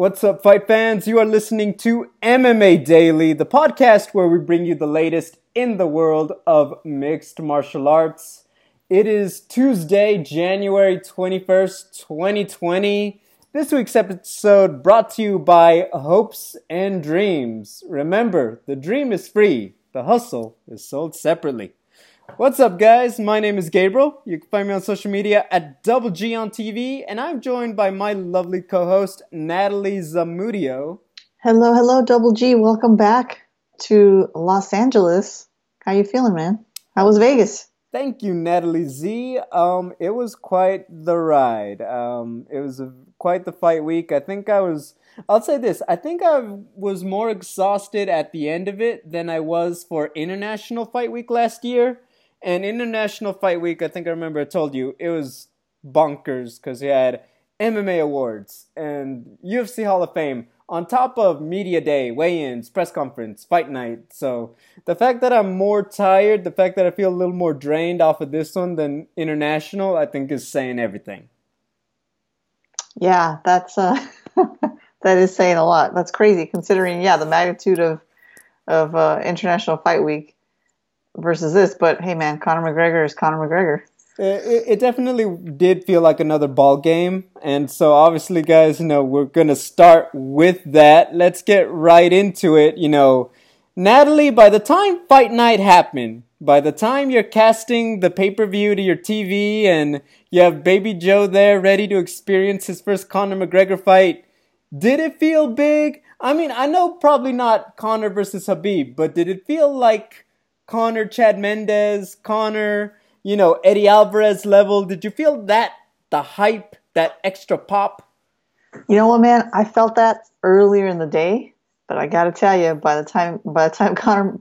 What's up, fight fans? You are listening to MMA Daily, the podcast where we bring you the latest in the world of mixed martial arts. It is Tuesday, January 21st, 2020. This week's episode brought to you by Hopes and Dreams. Remember, the dream is free, the hustle is sold separately. What's up, guys? My name is Gabriel. You can find me on social media at Double G on TV, and I'm joined by my lovely co-host Natalie Zamudio. Hello, hello, Double G. Welcome back to Los Angeles. How you feeling, man? How was Vegas? Thank you, Natalie Z. Um, it was quite the ride. Um, it was a, quite the fight week. I think I was. I'll say this. I think I was more exhausted at the end of it than I was for International Fight Week last year. And International Fight Week, I think I remember I told you, it was bonkers because he had MMA awards and UFC Hall of Fame on top of media day, weigh-ins, press conference, fight night. So the fact that I'm more tired, the fact that I feel a little more drained off of this one than international, I think is saying everything. Yeah, that's uh, that is saying a lot. That's crazy considering, yeah, the magnitude of of uh, International Fight Week versus this. But hey, man, Conor McGregor is Conor McGregor. It, it definitely did feel like another ball game, and so obviously, guys, you know we're gonna start with that. Let's get right into it. You know, Natalie, by the time fight night happened, by the time you're casting the pay per view to your TV and you have Baby Joe there ready to experience his first Conor McGregor fight, did it feel big? I mean, I know probably not Conor versus Khabib, but did it feel like Conor Chad Mendes, Conor, you know, Eddie Alvarez level? Did you feel that the hype, that extra pop? You know what, man? I felt that earlier in the day, but I got to tell you, by the time by the time Conor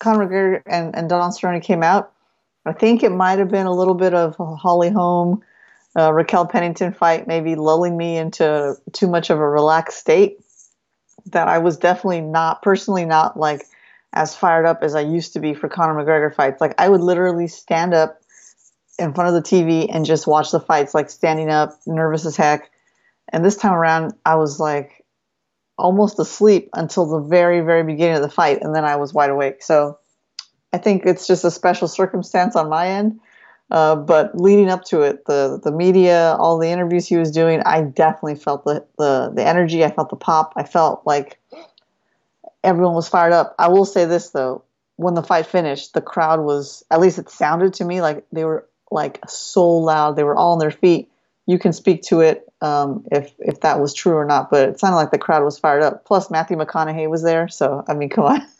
Conor McGregor and, and Don Cerrone came out, I think it might have been a little bit of Holly Holm, uh, Raquel Pennington fight, maybe lulling me into too much of a relaxed state. That I was definitely not personally not like as fired up as I used to be for Conor McGregor fights. Like I would literally stand up in front of the TV and just watch the fights, like standing up, nervous as heck. And this time around, I was like almost asleep until the very, very beginning of the fight, and then I was wide awake. So I think it's just a special circumstance on my end. Uh, but leading up to it, the the media, all the interviews he was doing, I definitely felt the, the the energy. I felt the pop. I felt like everyone was fired up. I will say this though, when the fight finished, the crowd was at least it sounded to me like they were like so loud. They were all on their feet. You can speak to it um, if if that was true or not, but it sounded like the crowd was fired up. Plus, Matthew McConaughey was there, so I mean, come on.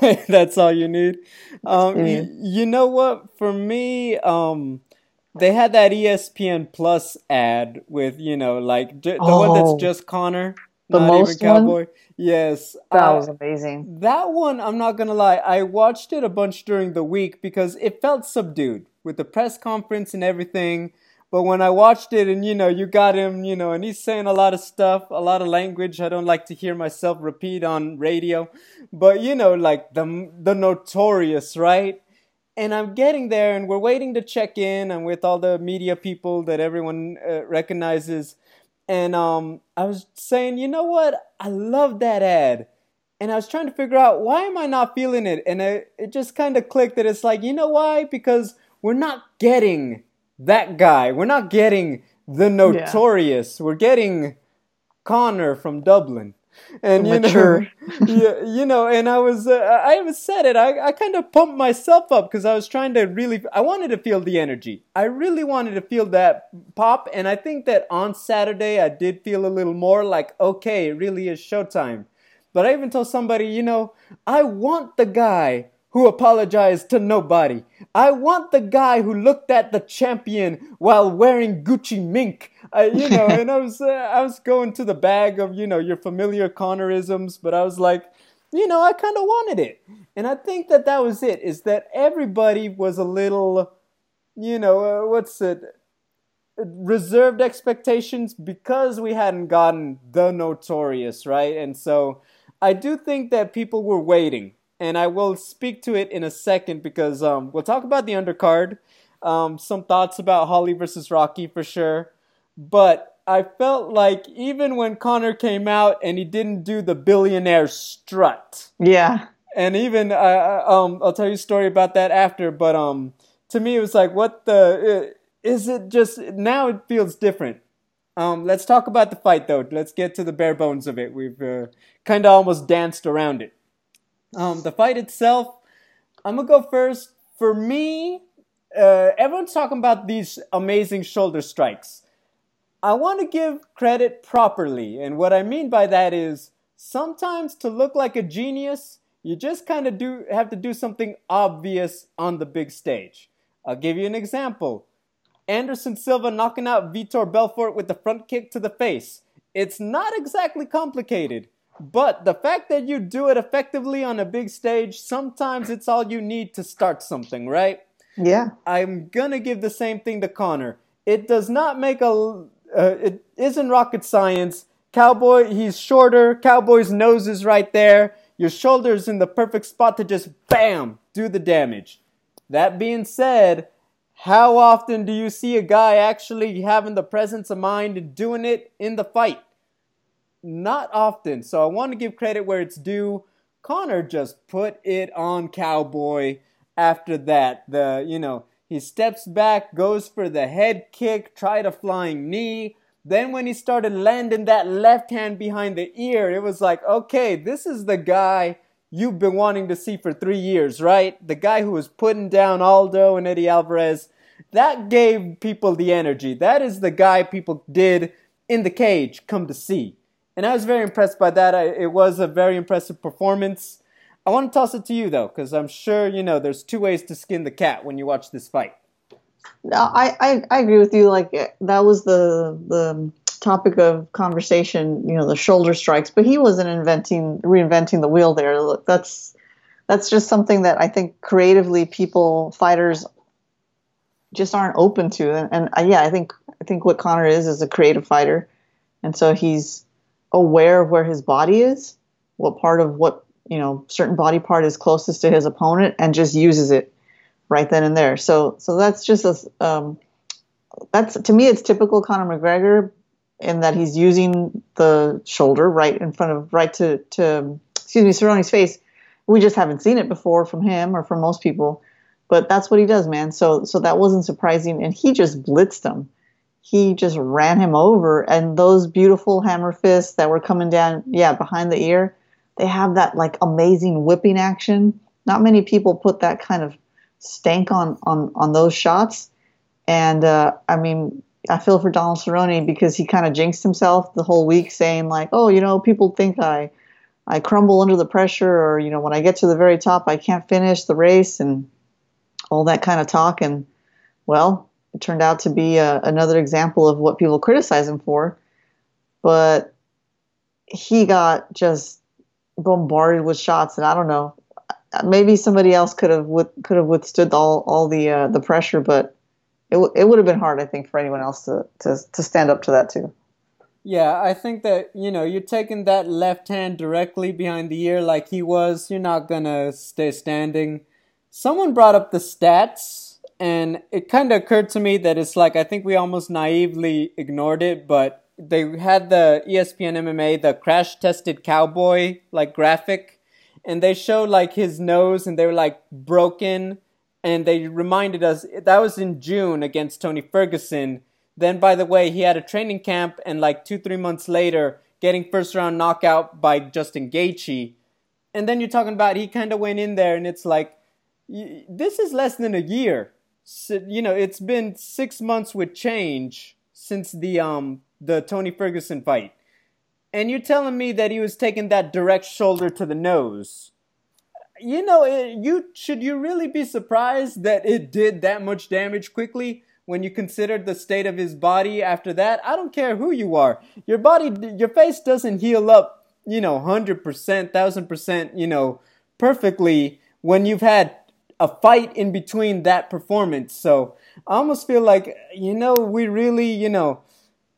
That's all you need. Um, you, you, know what? For me, um, they had that ESPN Plus ad with you know like the oh. one that's oh. just Conor the not most Cowboy. One? Yes, that was amazing. That one, I'm not gonna lie, I watched it a bunch during the week because it felt subdued with the press conference and everything. But when I watched it, and you know, you got him, you know, and he's saying a lot of stuff, a lot of language I don't like to hear myself repeat on radio. But you know, like the the notorious, right? And I'm getting there, and we're waiting to check in, and with all the media people that everyone uh, recognizes and um, I was saying, you know what? I love that ad. And I was trying to figure out why am I not feeling it? And it, it just kind of clicked that it's like, you know why? Because we're not getting that guy. We're not getting the notorious. Yeah. We're getting Conor from Dublin and you know, yeah, you know, and I was, uh, I even said it. I, I kind of pumped myself up because I was trying to really, I wanted to feel the energy. I really wanted to feel that pop, and I think that on Saturday I did feel a little more like, okay, it really is showtime. But I even told somebody, you know, I want the guy who apologized to nobody. I want the guy who looked at the champion while wearing Gucci mink. Uh, you know, and I was uh, I was going to the bag of you know your familiar Conorisms, but I was like, you know, I kind of wanted it, and I think that that was it. Is that everybody was a little, you know, uh, what's it? reserved expectations because we hadn't gotten the notorious right and so i do think that people were waiting and I will speak to it in a second because um, we'll talk about the undercard, um, some thoughts about Holly versus Rocky for sure. But I felt like even when Conor came out and he didn't do the billionaire strut. Yeah. And even uh, um, I'll tell you a story about that after. But um, to me, it was like, what the uh, is it? Just now, it feels different. Um, let's talk about the fight though. Let's get to the bare bones of it. We've uh, kind of almost danced around it. Um, the fight itself, I'm gonna go first. For me, uh, everyone's talking about these amazing shoulder strikes. I want to give credit properly, and what I mean by that is sometimes to look like a genius, you just kind of do have to do something obvious on the big stage. I'll give you an example. Anderson Silva knocking out Vitor Belfort with the front kick to the face. It's not exactly complicated, but the fact that you do it effectively on a big stage, sometimes it's all you need to start something, right? Yeah. I'm gonna give the same thing to Conor. It does not make a. Uh, it isn't rocket science. Cowboy, he's shorter. Cowboy's nose is right there. Your shoulder's in the perfect spot to just bam do the damage. That being said, how often do you see a guy actually having the presence of mind and doing it in the fight? Not often. So I want to give credit where it's due. Conor just put it on Cowboy after that. The, you know, he steps back, goes for the head kick, tried a flying knee. Then when he started landing that left hand behind the ear, it was like, okay, this is the guy you've been wanting to see for three years, right? The guy who was putting down Aldo and Eddie Alvarez. That gave people the energy. That is the guy people did in the cage come to see. And I was very impressed by that. I, it was a very impressive performance. I want to toss it to you though, because I'm sure you know there's two ways to skin the cat when you watch this fight. No, I, I, I agree with you. Like that was the the topic of conversation. You know, the shoulder strikes, but he wasn't inventing reinventing the wheel there. Look, that's that's just something that I think creatively people fighters just aren't open to. And, and uh, yeah, I think I think what Conor is is a creative fighter, and so he's aware of where his body is, what part of what you know certain body part is closest to his opponent and just uses it right then and there. So so that's just a um, that's to me it's typical Conor McGregor in that he's using the shoulder right in front of right to to excuse me Cerrone's face. We just haven't seen it before from him or from most people, but that's what he does, man. So so that wasn't surprising, and he just blitzed him. He just ran him over, and those beautiful hammer fists that were coming down, yeah, behind the ear they have that like amazing whipping action. Not many people put that kind of stank on on on those shots. And uh, I mean, I feel for Donald Cerrone because he kind of jinxed himself the whole week, saying like, "Oh, you know, people think I I crumble under the pressure, or you know, when I get to the very top, I can't finish the race, and all that kind of talk." And well, it turned out to be uh, another example of what people criticize him for. But he got just bombarded with shots, and I don't know. Maybe somebody else could have with, could have withstood all all the uh, the pressure, but it w- it would have been hard, I think, for anyone else to, to to stand up to that too. Yeah, I think that you know you're taking that left hand directly behind the ear like he was. You're not gonna stay standing. Someone brought up the stats, and it kind of occurred to me that it's like I think we almost naively ignored it, but they had the ESPN MMA the crash tested cowboy like graphic, and they showed like his nose, and they were like broken, and they reminded us that was in June against Tony Ferguson. Then, by the way, he had a training camp, and like two three months later, getting first round knockout by Justin Gaethje. And then you're talking about he kind of went in there, and it's like this is less than a year. So, you know, it's been six months with change since the um the Tony Ferguson fight. And you're telling me that he was taking that direct shoulder to the nose. You know, it, you should you really be surprised that it did that much damage quickly when you consider the state of his body after that? I don't care who you are. Your body your face doesn't heal up, you know, 100%, 1000%, you know, perfectly when you've had a fight in between that performance. So, I almost feel like, you know, we really, you know,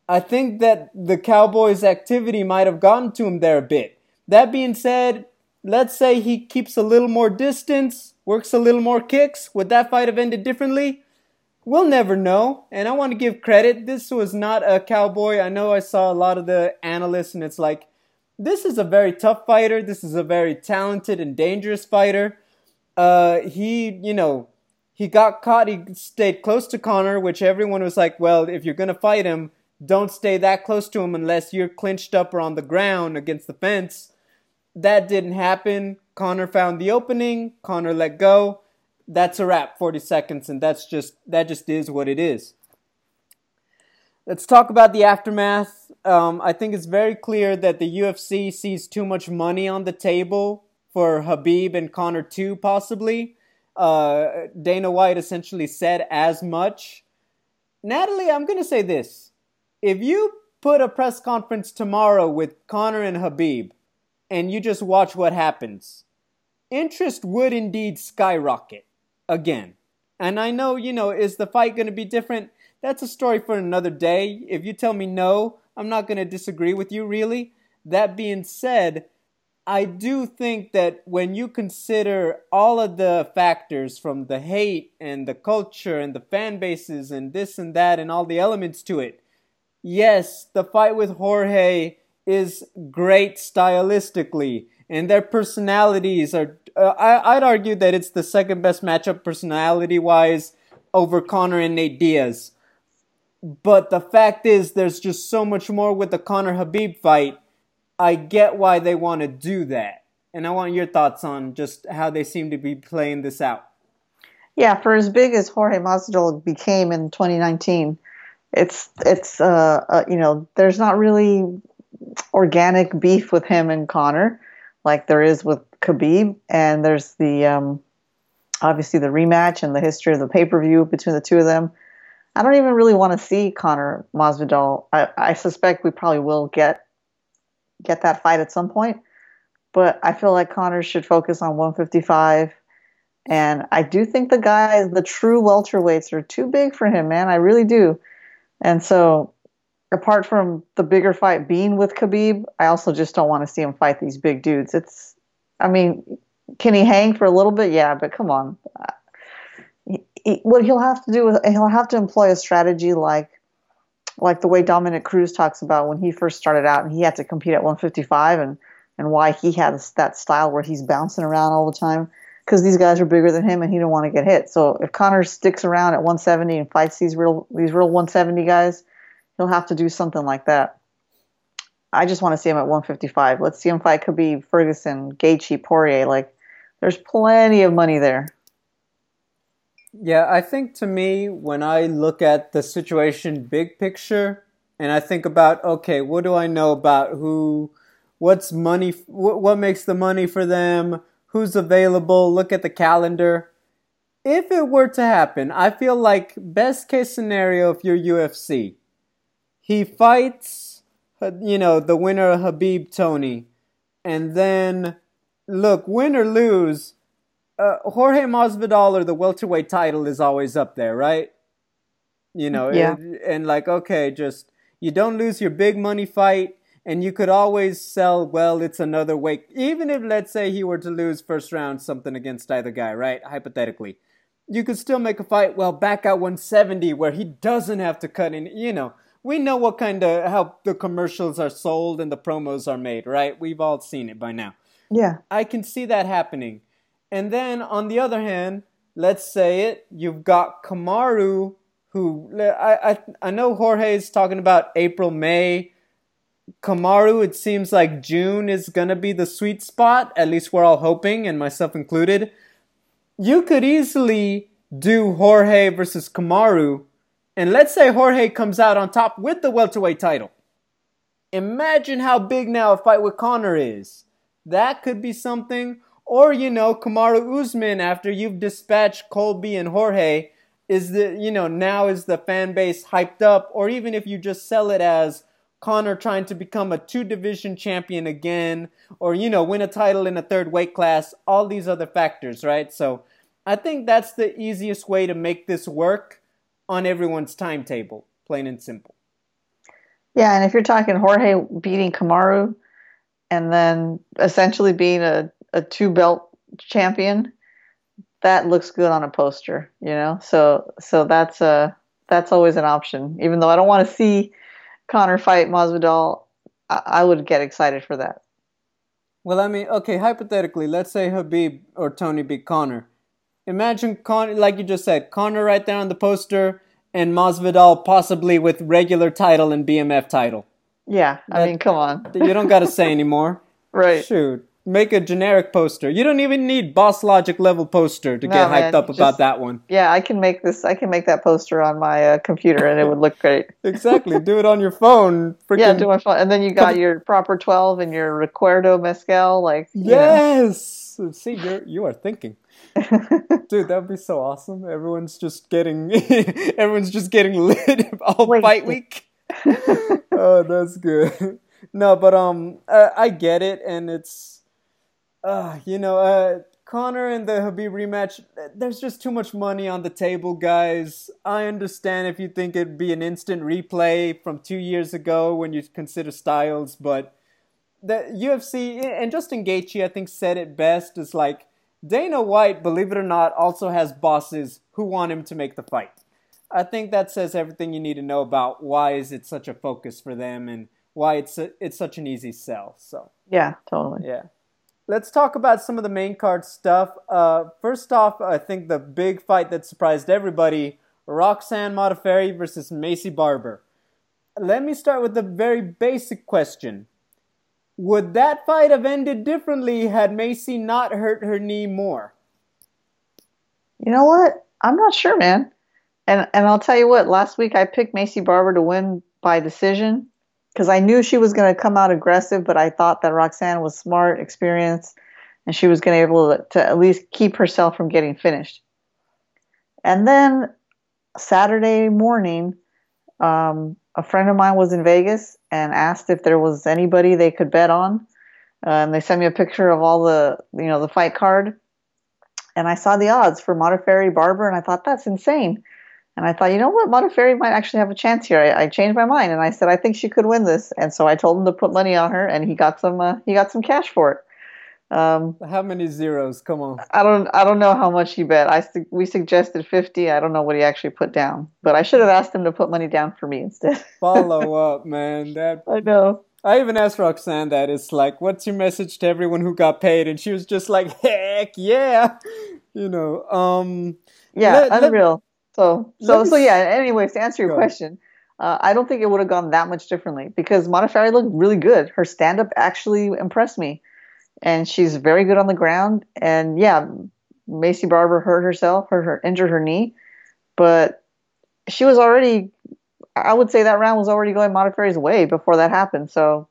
I think that the Cowboys' activity might have gotten to him there a bit. That being said, let's say he keeps a little more distance, works a little more kicks. Would that fight have ended differently? we'll never know. And I want to give credit. This was not a cowboy. I know I saw a lot of the analysts, and it's like, this is a very tough fighter. This is a very talented and dangerous fighter. Uh, he, you know, he got caught. He stayed close to Conor, which everyone was like, well, if you're going to fight him, don't stay that close to him unless you're clinched up or on the ground against the fence. That didn't happen. Conor found the opening. Conor let go. That's a wrap. 40 seconds, and that's just that just is what it is. Let's talk about the aftermath. Um, I think it's very clear that the UFC sees too much money on the table for Khabib and Conor too, possibly. Uh, Dana White essentially said as much. Natalie, I'm going to say this. If you put a press conference tomorrow with Conor and Khabib and you just watch what happens, interest would indeed skyrocket again. And I know, you know, is the fight going to be different? That's a story for another day. If you tell me no, I'm not going to disagree with you, really. That being said, I do think that when you consider all of the factors from the hate and the culture and the fan bases and this and that and all the elements to it, yes, the fight with Jorge is great stylistically and their personalities are. Uh, I, I'd argue that it's the second best matchup personality wise over Conor and Nate Diaz. But the fact is, there's just so much more with the Conor Khabib fight I get why they want to do that. And I want your thoughts on just how they seem to be playing this out. Yeah, for as big as Jorge Masvidal became in 2019, it's it's uh, uh, you know there's not really organic beef with him and Conor like there is with Khabib, and there's the um, obviously the rematch and the history of the pay per view between the two of them. I don't even really want to see Conor Masvidal. I, I suspect we probably will get get that fight at some point. But I feel like Conor should focus on 155. And I do think the guys, the true welterweights, are too big for him, man. I really do. And so, apart from the bigger fight being with Khabib, I also just don't want to see him fight these big dudes. It's, I mean, can he hang for a little bit? Yeah, but come on. What he'll have to do is he'll have to employ a strategy like like the way Dominick Cruz talks about when he first started out and he had to compete at 155 and and why he has that style where he's bouncing around all the time because these guys are bigger than him and he don't want to get hit. So if Conor sticks around at 170 and fights these real these real 170 guys, he'll have to do something like that. I just want to see him at 155. Let's see him fight Khabib, Ferguson, Gaethje, Poirier. Like, there's plenty of money there. Yeah, I think to me, when I look at the situation big picture, and I think about, okay, what do I know about who, what's money, what, what makes the money for them, who's available, look at the calendar. If it were to happen, I feel like best case scenario if you're UFC, he fights, you know, the winner of Khabib Tony, and then look, win or lose, uh, Jorge Masvidal or the welterweight title is always up there, right? You know, yeah. and, and like okay, just you don't lose your big money fight, and you could always sell. Well, it's another weight. Even if let's say he were to lose first round something against either guy, right? Hypothetically, you could still make a fight. Well, back at 170 where he doesn't have to cut in. You know, we know what kind of how the commercials are sold and the promos are made, right? We've all seen it by now. Yeah, I can see that happening. And then on the other hand, let's say it, you've got Kamaru, who I, I, I know Jorge is talking about April, May. Kamaru, it seems like June is going to be the sweet spot. At least we're all hoping, and myself included. You could easily do Jorge versus Kamaru, and let's say Jorge comes out on top with the welterweight title. Imagine how big now a fight with Conor is. That could be something. Or, you know, Kamaru Usman, after you've dispatched Colby and Jorge, is the, you know, now is the fan base hyped up? Or even if you just sell it as Conor trying to become a two division champion again, or, you know, win a title in a third weight class, all these other factors, right? So I think that's the easiest way to make this work on everyone's timetable, plain and simple. Yeah, and if you're talking Jorge beating Kamaru and then essentially being a a two belt champion that looks good on a poster, you know. So so that's a that's always an option. Even though I don't want to see Conor fight Masvidal, I, I would get excited for that. Well, I mean, okay, hypothetically, let's say Khabib or Tony beat Conor. Imagine Conor, like you just said, Conor right there on the poster, and Masvidal possibly with regular title and BMF title. Yeah, I That- mean, come on. You don't got to say anymore. right. Shoot, make a generic poster. You don't even need Boss Logic level poster to No, get hyped man, up about that one. Yeah, I can make this. I can make that poster on my uh, computer, and it would look great. Exactly. do it on your phone. Freaking Yeah, do my phone, and then you got your proper twelve and your Recuerdo mezcal, like you know. Yes. See, you're you are thinking. Dude, that would be so awesome. Everyone's just getting everyone's just getting lit all Wait. fight week. oh, that's good. No, but um uh, I get it and it's uh you know, uh Conor and the Khabib rematch, there's just too much money on the table, guys. I understand if you think it'd be an instant replay from 2 years ago when you consider Styles, but the UFC and Justin Gaethje, I think, said it best. Is like Dana White, believe it or not, also has bosses who want him to make the fight. I think that says everything you need to know about why is it such a focus for them and why it's a, it's such an easy sell. So Yeah, totally. yeah, let's talk about some of the main card stuff. Uh, first off, I think the big fight that surprised everybody: Roxanne Modafferi versus Maycee Barber. Let me start with a very basic question. Would that fight have ended differently had Maycee not hurt her knee more? You know what? I'm not sure, man. And and I'll tell you what. Last week I picked Maycee Barber to win by decision because I knew she was going to come out aggressive, but I thought that Roxanne was smart, experienced, and she was going to be able to, to at least keep herself from getting finished. And then Saturday morning, um, a friend of mine was in Vegas and asked if there was anybody they could bet on. Uh, and they sent me a picture of all the, you know, the fight card. And I saw the odds for Modafferi Barber, and I thought that's insane. And I thought, you know what, Modafferi might actually have a chance here. I, I changed my mind, and I said I think she could win this. And so I told him to put money on her, and he got some, uh, he got some cash for it. Um, How many zeros? Come on. I don't I don't know how much he bet. I su- we suggested 50. I don't know what he actually put down. But I should have asked him to put money down for me instead. Follow up, man. That I know. I even asked Roxanne that. It's like, what's your message to everyone who got paid? And she was just like, heck yeah. You know, um, Yeah, let- unreal. So so so yeah, anyways, to answer your Go. question, uh, I don't think it would have gone that much differently because Modafferi looked really good. Her stand up actually impressed me. And she's very good on the ground. And yeah, Maycee Barber hurt herself, hurt her injured her knee, but she was already I would say that round was already going Modafferi's way before that happened. So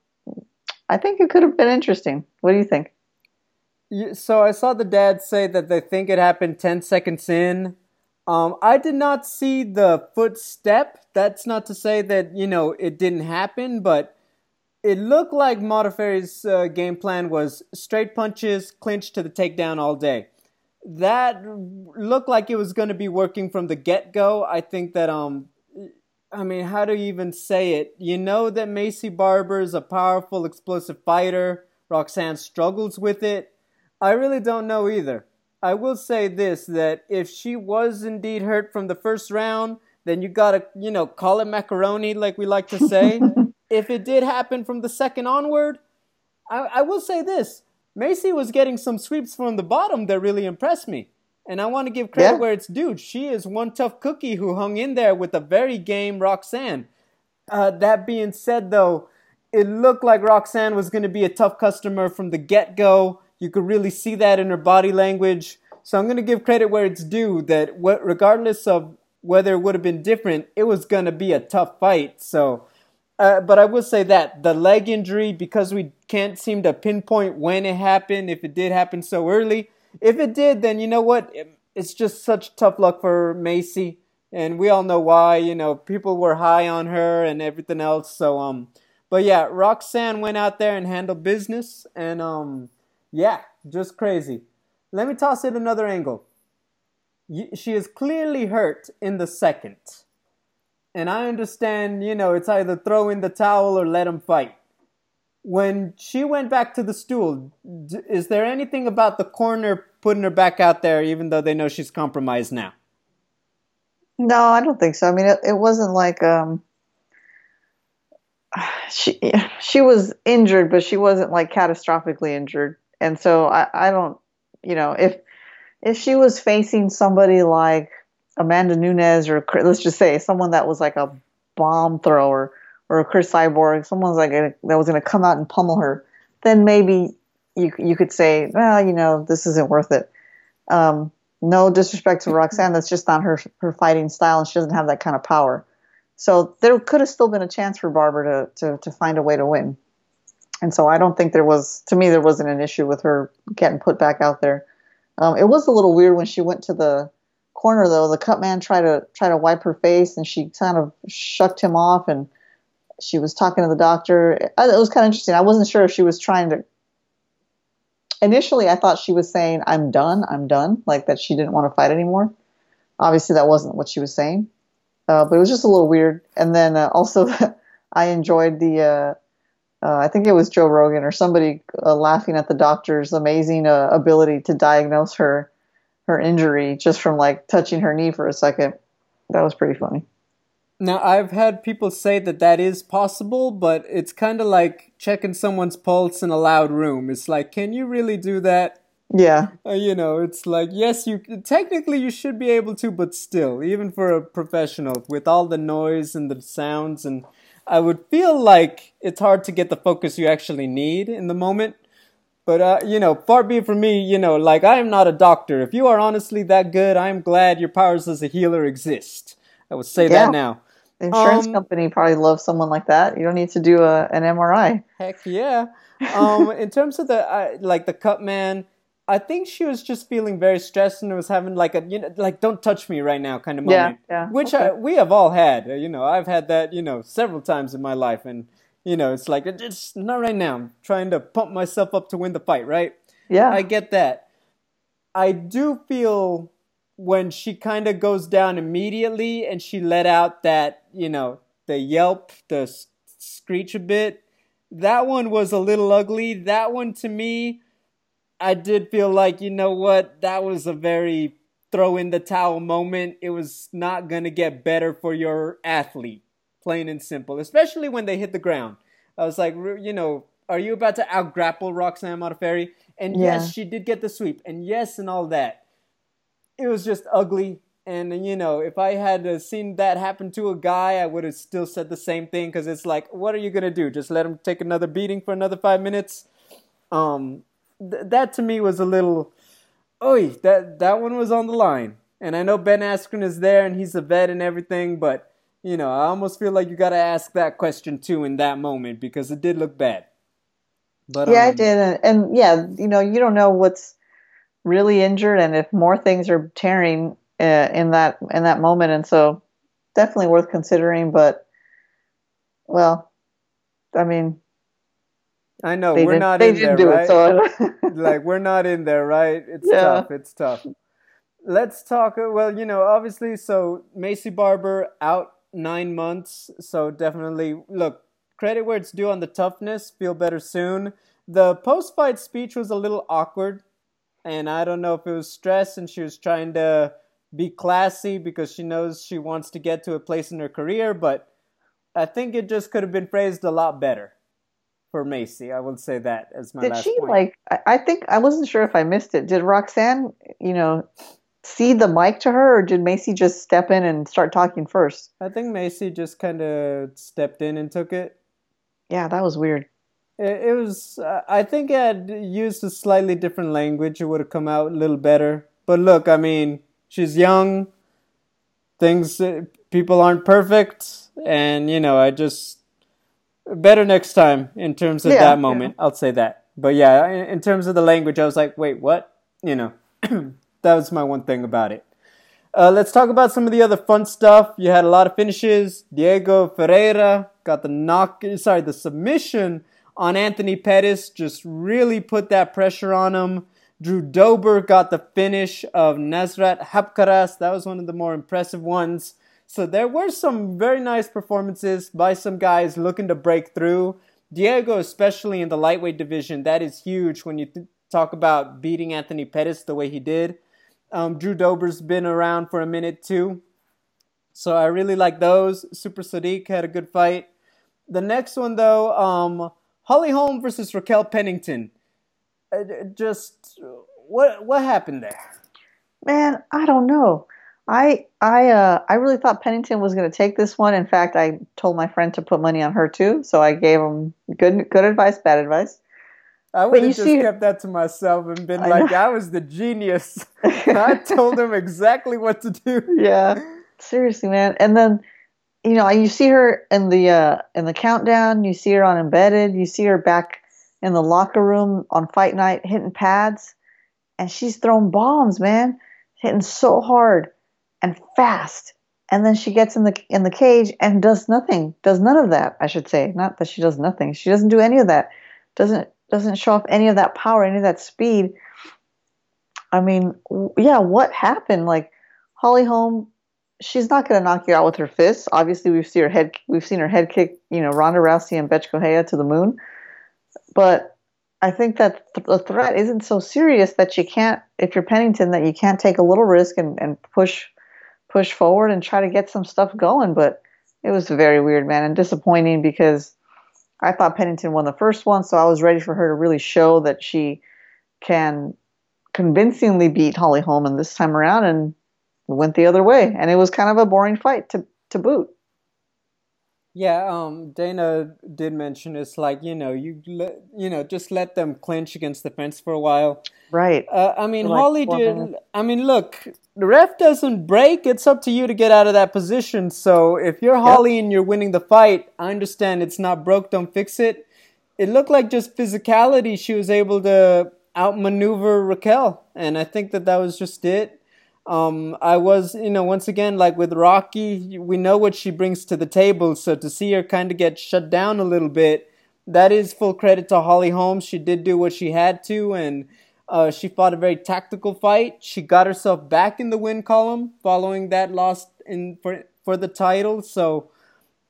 I think it could have been interesting. What do you think? so I saw the dad say that they think it happened 10 seconds in. Um, I did not see the footstep. That's not to say that, you know, it didn't happen, but it looked like Modafferi's uh, game plan was straight punches, clinch to the takedown all day. That looked like it was going to be working from the get go. I think that, um, I mean, how do you even say it? You know that Maycee Barber is a powerful, explosive fighter. Roxanne struggles with it. I really don't know either. I will say this that if she was indeed hurt from the first round, then you gotta, you know, call it macaroni, like we like to say. if it did happen from the second onward, I, I will say this Maycee was getting some sweeps from the bottom that really impressed me. And I want to give credit Yeah. where it's due. She is one tough cookie who hung in there with a very game Roxanne. Uh, that being said, though, it looked like Roxanne was going to be a tough customer from the get go. You could really see that in her body language. So I'm going to give credit where it's due that wh- regardless of whether it would have been different, it was going to be a tough fight. So, uh, but I will say that the leg injury, because we can't seem to pinpoint when it happened, if it did happen so early. If it did, then you know what? It's just such tough luck for Maycee, and we all know why. You know, people were high on her and everything else. So, um, but yeah, Roxanne went out there and handled business, and um, yeah, just crazy. Let me toss it another angle. She is clearly hurt in the second. And I understand, you know, it's either throw in the towel or let him fight. When she went back to the stool, is there anything about the corner putting her back out there, even though they know she's compromised now. No, I don't think so. I mean, it, it wasn't like um, she she was injured, but she wasn't like catastrophically injured, and so I, I don't, you know, if if she was facing somebody like Amanda Nunes or let's just say someone that was like a bomb thrower or a Cris Cyborg, someone's like that was going to come out and pummel her, then maybe you you could say, well, you know, this isn't worth it. Um, no disrespect to Roxanne, that's just not her her fighting style, and she doesn't have that kind of power. So there could have still been a chance for Barber to to, to find a way to win. And so I don't think there was, to me, there wasn't an issue with her getting put back out there. Um, it was a little weird when she went to the corner, though. The cut man tried to try to wipe her face, and she kind of shucked him off, and she was talking to the doctor. It was kind of interesting. I wasn't sure if she was trying to initially I thought she was saying, I'm done, I'm done, like that she didn't want to fight anymore. Obviously, that wasn't what she was saying, uh, but it was just a little weird. And then uh, also, I enjoyed the, uh, uh, I think it was Joe Rogan or somebody uh, laughing at the doctor's amazing uh, ability to diagnose her her injury just from like touching her knee for a second. That was pretty funny. Now, I've had people say that that is possible, but it's kind of like checking someone's pulse in a loud room. It's like, can you really do that? Yeah. Uh, you know, it's like, yes, you technically you should be able to, but still, even for a professional, with all the noise and the sounds, and I would feel like it's hard to get the focus you actually need in the moment. But uh, you know, far be it from me, you know, like I am not a doctor. If you are honestly that good, I am glad your powers as a healer exist. I would say yeah. that now. The insurance um, company probably loves someone like that. You don't need to do a, an MRI. Heck yeah. Um, in terms of the uh, like the cut man, I think she was just feeling very stressed and was having like a you know like don't touch me right now kind of moment. Yeah, yeah. Which okay. I, we have all had. You know, I've had that you know several times in my life, and you know it's like it's not right now. I'm trying to pump myself up to win the fight, right? Yeah, I get that. I do feel when she kind of goes down immediately and she let out that, you know, the yelp, the screech a bit, that one was a little ugly. That one to me, I did feel like, you know what, that was a very throw in the towel moment. It was not going to get better for your athlete, plain and simple, especially when they hit the ground. I was like, you know, are you about to out grapple Roxanne Modafferi? And yeah. yes, she did get the sweep. And yes, and all that it was just ugly. And you know, if I had seen that happen to a guy, I would have still said the same thing because it's like, what are you gonna do? Just let him take another beating for another five minutes? Um, th- that to me was a little, oi, that that one was on the line. And I know Ben Askren is there and he's a vet and everything, but you know, I almost feel like you got to ask that question too in that moment because it did look bad. But yeah, um, it did, and, and yeah, you know, you don't know what's really injured and if more things are tearing uh, in that in that moment and so definitely worth considering but well i mean i know we're not in there right it, so like we're not in there right? It's yeah. tough it's tough. Let's talk uh, well you know obviously so Maycee barber out nine months so definitely look credit where it's due on the toughness feel better soon. The post-fight speech was a little awkward and I don't know if it was stress and she was trying to be classy because she knows she wants to get to a place in her career, but I think it just could have been phrased a lot better for Maycee. I will say that as my did she point. like? I think I wasn't sure if I missed it. Did Roxanne, you know, see the mic to her, or did Maycee just step in and start talking first? I think Maycee just kind of stepped in and took it. Yeah, that was weird. It, it was. Uh, I think I had used a slightly different language. It would have come out a little better. But look, I mean, she's young. Things, people aren't perfect, and you know, I just better next time in terms of yeah, that moment. Yeah. I'll say that. But yeah, in, in terms of the language, I was like, wait, what? You know, that was my one thing about it. Uh, let's talk about some of the other fun stuff. You had a lot of finishes. Diego Ferreira got the knock, sorry, the submission on Anthony Pettis, just really put that pressure on him. Drew Dober got the finish of Nasrat Haqparast. That was one of the more impressive ones. So there were some very nice performances by some guys looking to break through. Diego, especially in the lightweight division, that is huge when you th- talk about beating Anthony Pettis the way he did. Um, Drew Dober's been around for a minute too. So I really like those. Super Sodiq had a good fight. The next one though, um, Holly Holm versus Raquel Pennington. Uh, just what what happened there? Man, I don't know. I I uh I really thought Pennington was going to take this one. In fact, I told my friend to put money on her too. So I gave him good good advice, bad advice. I would have just see, kept that to myself and been I like, know. I was the genius. I told him exactly what to do. Yeah, seriously, man. And then, you know, you see her in the uh, in the countdown. You see her on embedded. You see her back in the locker room on fight night hitting pads, and she's throwing bombs, man, hitting so hard and fast. And then she gets in the in the cage and does nothing. Does none of that. I should say, not that she does nothing. She doesn't do any of that. Doesn't doesn't show off any of that power, any of that speed. I mean, yeah, what happened? Like Holly Holm, she's not going to knock you out with her fists. Obviously, we've seen her head, we've seen her head kick, you know, Ronda Rousey and Bethe Correia to the moon. But I think that the threat isn't so serious that you can't, if you're Pennington, that you can't take a little risk and, and push push forward and try to get some stuff going. But it was very weird, man, and disappointing because I thought Pennington won the first one, so I was ready for her to really show that she can convincingly beat Holly Holman this time around, and went the other way. And it was kind of a boring fight to to boot. Yeah, um, Dana did mention it's like you know you let, you know just let them clinch against the fence for a while. Right. Uh, I mean, like Holly did. Minutes. I mean, look, the ref doesn't break. It's up to you to get out of that position. So if you're Holly and you're winning the fight, I understand it's not broke. Don't fix it. It looked like just physicality. She was able to outmaneuver Raquel, and I think that that was just it. Um, I was, you know, once again, like with Rocky, we know what she brings to the table. So to see her kind of get shut down a little bit, that is full credit to Holly Holmes. She did do what she had to, and uh, she fought a very tactical fight. She got herself back in the win column following that loss in for for the title. So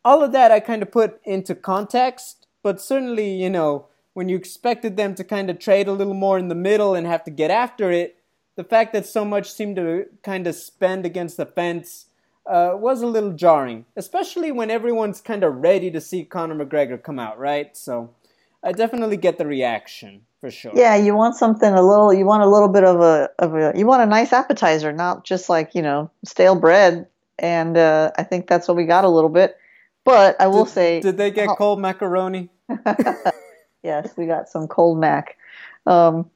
all of that I kind of put into context, but certainly, you know, when you expected them to kind of trade a little more in the middle and have to get after it the fact that so much seemed to kind of spend against the fence uh, was a little jarring, especially when everyone's kind of ready to see Conor McGregor come out, right? So I definitely get the reaction for sure. Yeah, you want something a little. You want a little bit of a of a. You want a nice appetizer, not just like you know stale bread. And uh, I think that's what we got a little bit. But I will did, say, did they get cold macaroni? yes, we got some cold mac. Um,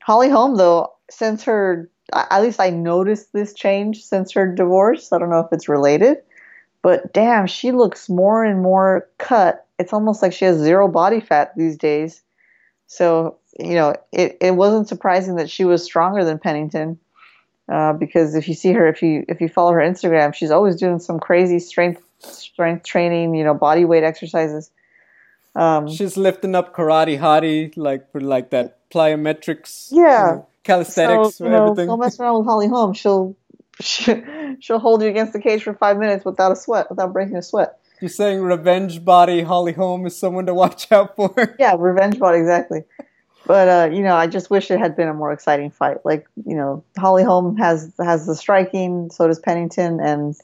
Holly Holm, though, since her, at least I noticed this change since her divorce. I don't know if it's related, but damn, she looks more and more cut. It's almost like she has zero body fat these days. So, you know, it, it wasn't surprising that she was stronger than Pennington. Uh, because if you see her, if you if you follow her Instagram, she's always doing some crazy strength strength training, you know, body weight exercises. Um, she's lifting up karate hottie like like that plyometrics. Yeah, calisthenics so, you know, everything. Don't mess around with Holly Holm. She'll, she, she'll hold you against the cage for five minutes without a sweat, without breaking a sweat. You're saying revenge body Holly Holm is someone to watch out for? yeah, revenge body exactly. But uh, you know, I just wish it had been a more exciting fight. Like you know, Holly Holm has has the striking, so does Pennington, and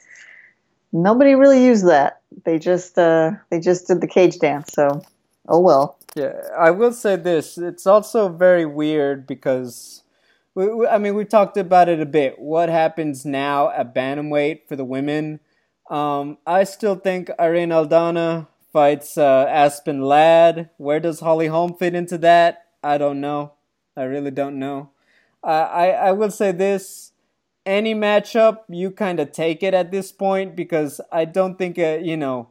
nobody really used that. They just uh, they just did the cage dance. So, oh well. Yeah, I will say this. It's also very weird because we, we, I mean, we talked about it a bit. What happens now at bantamweight for the women? Um, I still think Irene Aldana fights uh, Aspen Ladd. Where does Holly Holm fit into that? I don't know. I really don't know. I, I, will say this any matchup, you kind of take it at this point because I don't think, uh, you know,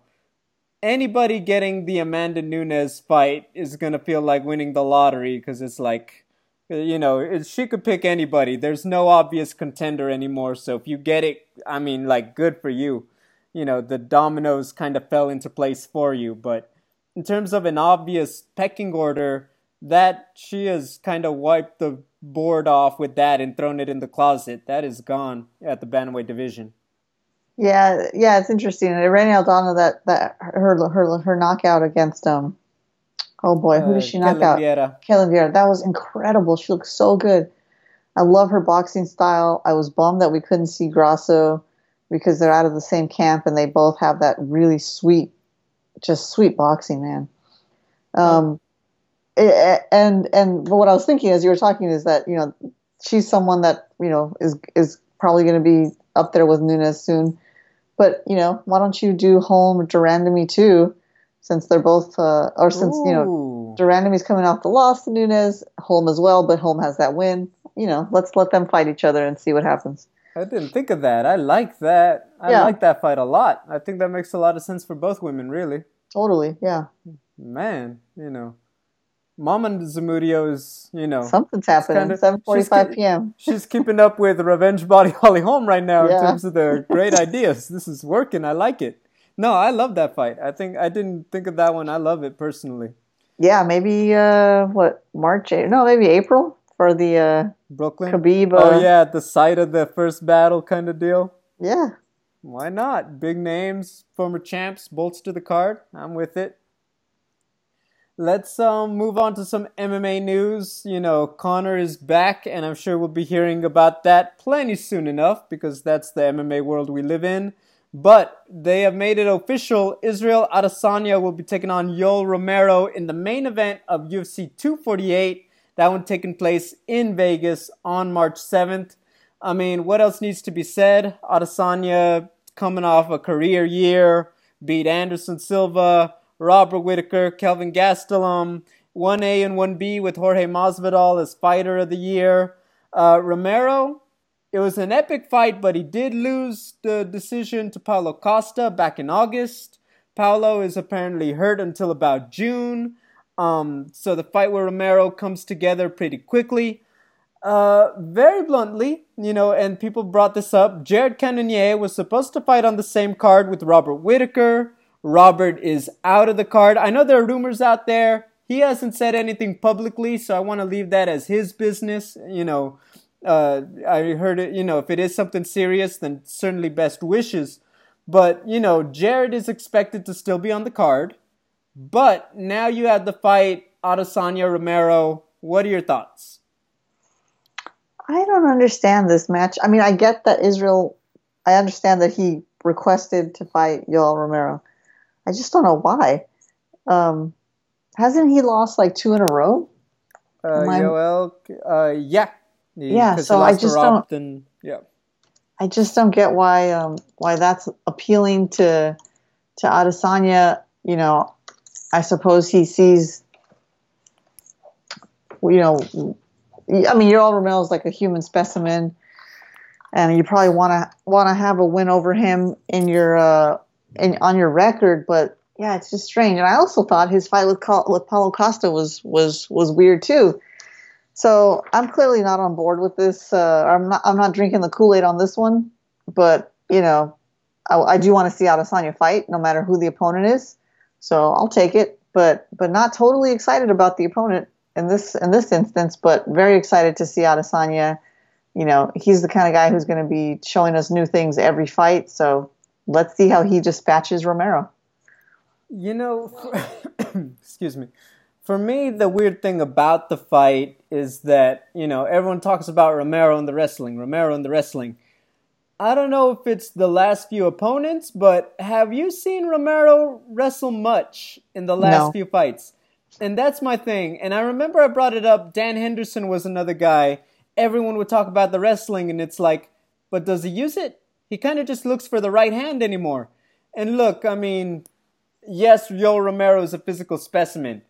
anybody getting the Amanda Nunes fight is to feel like winning the lottery because it's like, you know, she could pick anybody. There's no obvious contender anymore. So if you get it, I mean, like, good for you. You know, the dominoes kind of fell into place for you. But in terms of an obvious pecking order, that she has kind of wiped the board off with that and thrown it in the closet. That is gone at the bantamweight division. Yeah, yeah, it's interesting. Irene Aldana that that her her her knockout against um Oh boy, who did Uh, she knock Ketlen out? Vieira. Kelly Vieira. That was incredible. She looked so good. I love her boxing style. I was bummed that we couldn't see Grasso because they're out of the same camp and they both have that really sweet, just sweet boxing, man. Um, eh, and and but what I was thinking as you were talking is that you know she's someone that you know is is probably going to be up there with Nunes soon. But you know, why don't you do Holm de Randamie too, since they're both uh, or since you know Ooh. de Randamie's coming off the loss to Nunes, Holm as well, but Holm has that win. You know, let's let them fight each other and see what happens. I didn't think of that. I like that. I Yeah. like that fight a lot. I think that makes a lot of sense for both women, really. Totally, yeah. Man, you know, Mama Zamudio is, you know, Something's happening. kinda- Seven forty-five she's- p.m. she's keeping up with Revenge Body Holly Holm right now in terms of their great ideas. This is working. I like it. No, I love that fight. I think I didn't think of that one. I love it personally. Yeah, maybe uh, what March? No, maybe April for the uh, Brooklyn. Khabib. Uh, oh yeah, at the site of the first battle kind of deal. yeah. Why not? Big names, former champs, bolster the card. I'm with it. Let's um, move on to some MMA news. You know, Conor is back, and I'm sure we'll be hearing about that plenty soon enough because that's the MMA world we live in. But they have made it official. Israel Adesanya will be taking on Yoel Romero in the main event of UFC 248. That one taking place in Vegas on March 7th. I mean, what else needs to be said? Adesanya coming off a career year, beat Anderson Silva, Robert Whitaker, Kelvin Gastelum, 1A and 1B with Jorge Masvidal as fighter of the year. Uh, Romero, it was an epic fight, but he did lose the decision to Paulo Costa back in August. Paulo is apparently hurt until about June. Um, so the fight with Romero comes together pretty quickly. Uh, very bluntly, you know, and people brought this up. Jared Cannonier was supposed to fight on the same card with Robert Whitaker. Robert is out of the card. I know there are rumors out there. He hasn't said anything publicly, so I want to leave that as his business. You know, uh, I heard it, you know, if it is something serious, then certainly best wishes. But, you know, Jared is expected to still be on the card. But now you have the fight, Adesanya Romero. What are your thoughts? I don't understand this match. I mean, I get that Israel. I understand that he requested to fight Yoel Romero. I just don't know why. Um, hasn't he lost like two in a row? Uh, Yoel, uh, yeah. He- Yeah, so I just Rob, Then, yeah. I just don't get why um, why that's appealing to to Adesanya. You know, I suppose he sees. You know, I mean, Yoel Romero is like a human specimen, and you probably want to want to have a win over him in your uh, in on your record. But yeah, it's just strange. And I also thought his fight with with Paulo Costa was was was weird too. So I'm clearly not on board with this. Uh, I'm not. I'm not drinking the Kool Aid on this one. But you know, I, I do want to see Adesanya fight, no matter who the opponent is. So I'll take it. But but not totally excited about the opponent in this in this instance. But very excited to see Adesanya. You know, he's the kind of guy who's going to be showing us new things every fight. So let's see how he dispatches Romero. You know, for, excuse me. For me, the weird thing about the fight is that, you know, everyone talks about Romero and the wrestling, Romero and the wrestling. I don't know if it's the last few opponents, but have you seen Romero wrestle much in the last No. few fights? And that's my thing. And I remember I brought it up. Dan Henderson was another guy. Everyone would talk about the wrestling, and it's like, but does he use it? He kind of just looks for the right hand anymore. And look, I mean, yes, Yoel Romero is a physical specimen.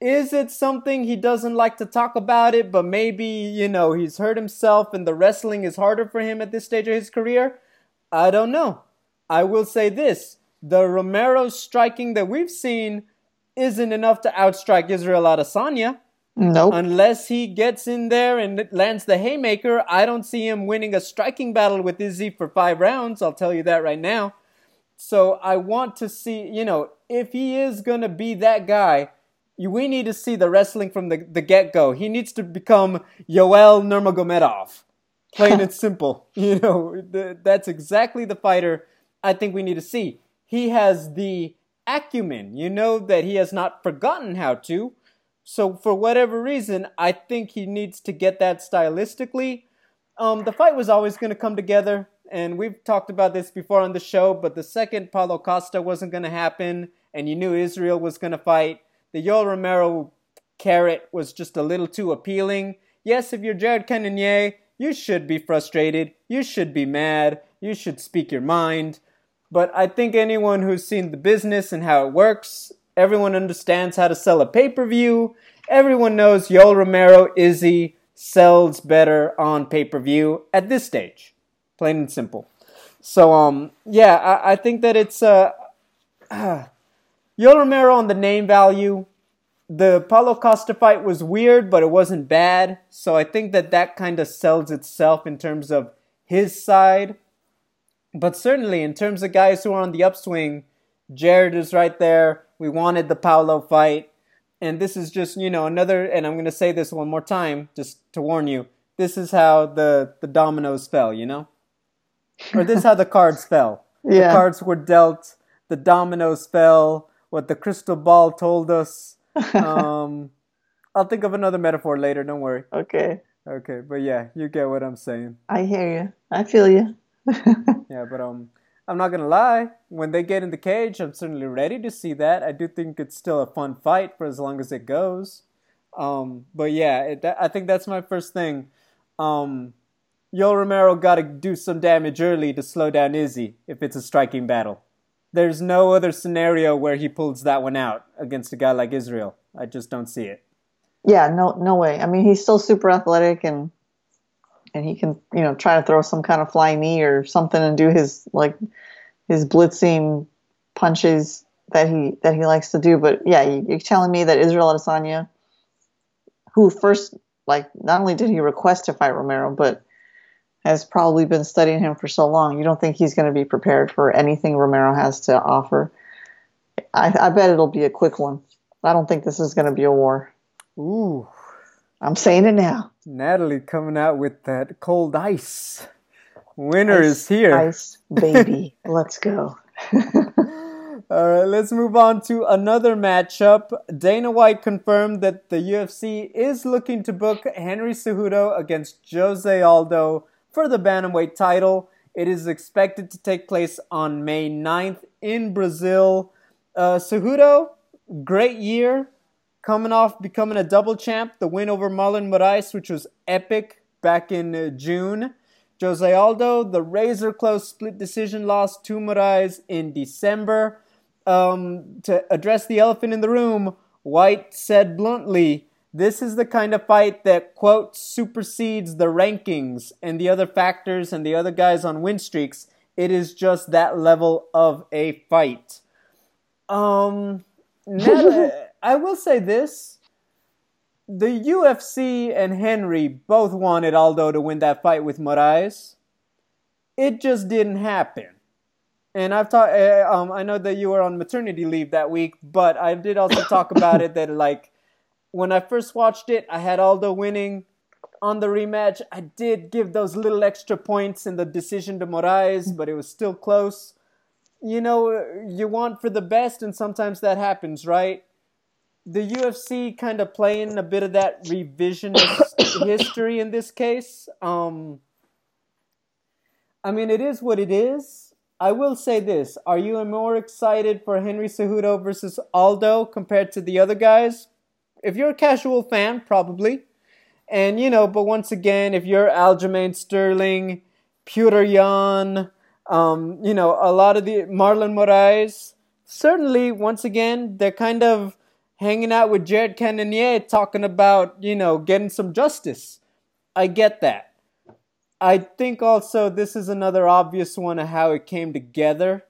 Is it something he doesn't like to talk about it, but maybe, you know, he's hurt himself and the wrestling is harder for him at this stage of his career? I don't know. I will say this the Romero striking that we've seen isn't enough to outstrike Israel Adesanya. Nope. Unless he gets in there and lands the haymaker, I don't see him winning a striking battle with Izzy for five rounds. I'll tell you that right now. So I want to see, you know, if he is going to be that guy, you- we need to see the wrestling from the, the get go. He needs to become Yoel Nurmagomedov. Plain and simple. You know, th- that's exactly the fighter I think we need to see. He has the acumen. You know that he has not forgotten how to. So for whatever reason, I think he needs to get that stylistically. Um, the fight was always going to come together, and we've talked about this before on the show. But the second Paulo Costa wasn't going to happen, and you knew Israel was going to fight, the Yoel Romero carrot was just a little too appealing. Yes, if you're Jared Cannonier, you should be frustrated. You should be mad. You should speak your mind. But I think anyone who's seen the business and how it works, everyone understands how to sell a pay per view. Everyone knows Yoel Romero Izzy sells better on pay per view at this stage, plain and simple. So um yeah, I, I think that it's uh, uh Yoel Romero on the name value. The Paulo Costa fight was weird, but it wasn't bad. So I think that that kind of sells itself in terms of his side. But certainly, in terms of guys who are on the upswing, Jared is right there. We wanted the Paulo fight. And this is just, you know, another, and I'm going to say this one more time just to warn you. This is how the, the dominoes fell, you know? Or this is how the cards fell. Yeah. The cards were dealt, the dominoes fell, what the crystal ball told us. Um, I'll think of another metaphor later, don't worry. Okay. Okay, but yeah, you get what I'm saying. I hear you. I feel you. yeah, but um, I'm not gonna lie. When they get in the cage, I'm certainly ready to see that. I do think it's still a fun fight for as long as it goes. Um, but yeah, it, I think that's my first thing. Um, Yoel Romero got to do some damage early to slow down Izzy if it's a striking battle. There's no other scenario where he pulls that one out against a guy like Israel. I just don't see it. Yeah, no, no way. I mean, he's still super athletic and and he can you know try to throw some kind of flying knee or something and do his like his blitzing punches that he that he likes to do. But yeah, you're telling me that Israel Adesanya, who first like not only did he request to fight Romero, but has probably been studying him for so long, you don't think he's going to be prepared for anything Romero has to offer? I, I bet it'll be a quick one. I don't think this is going to be a war. Ooh. I'm saying it now. Natalie coming out with that cold ice. Winter ice, is here. Ice, baby. let's go. All right, let's move on to another matchup. Dana White confirmed that the UFC is looking to book Henry Cejudo against Jose Aldo for the Bantamweight title. It is expected to take place on May 9th in Brazil. Uh, Cejudo, great year coming off becoming a double champ, the win over Marlon Moraes, which was epic back in uh, June. Jose Aldo, the razor close split decision loss to Moraes in December. Um, to address the elephant in the room, White said bluntly, this is the kind of fight that, quote, supersedes the rankings and the other factors and the other guys on win streaks. It is just that level of a fight. Um, I will say this. The UFC and Henry both wanted Aldo to win that fight with Moraes. It just didn't happen. And I've talked. Uh, um, I know that you were on maternity leave that week, but I did also talk about it. That like when I first watched it, I had Aldo winning. On the rematch, I did give those little extra points in the decision to Moraes, but it was still close. You know, you want for the best, and sometimes that happens, right? The UFC kind of playing a bit of that revisionist history in this case. Um, I mean, it is what it is. I will say this: Are you more excited for Henry Cejudo versus Aldo compared to the other guys? If you're a casual fan, probably. And you know, but once again, if you're Aljamain Sterling, Petr Yan, um, you know, a lot of the Marlon Moraes, certainly, once again, they're kind of hanging out with Jared Cannonier talking about, you know, getting some justice. I get that. I think also this is another obvious one of how it came together.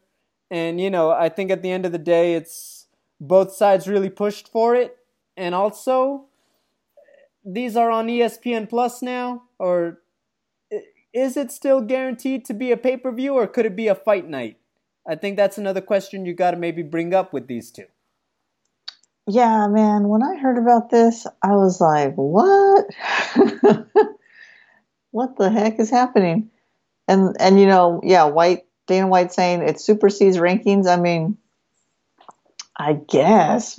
And, you know, I think at the end of the day, it's both sides really pushed for it. And also, these are on ESPN Plus now? Or is it still guaranteed to be a pay per view or could it be a fight night? I think that's another question you got to maybe bring up with these two. Yeah, man, when I heard about this, I was like, what? what the heck is happening? And and you know, yeah, White Dana White saying it supersedes rankings. I mean, I guess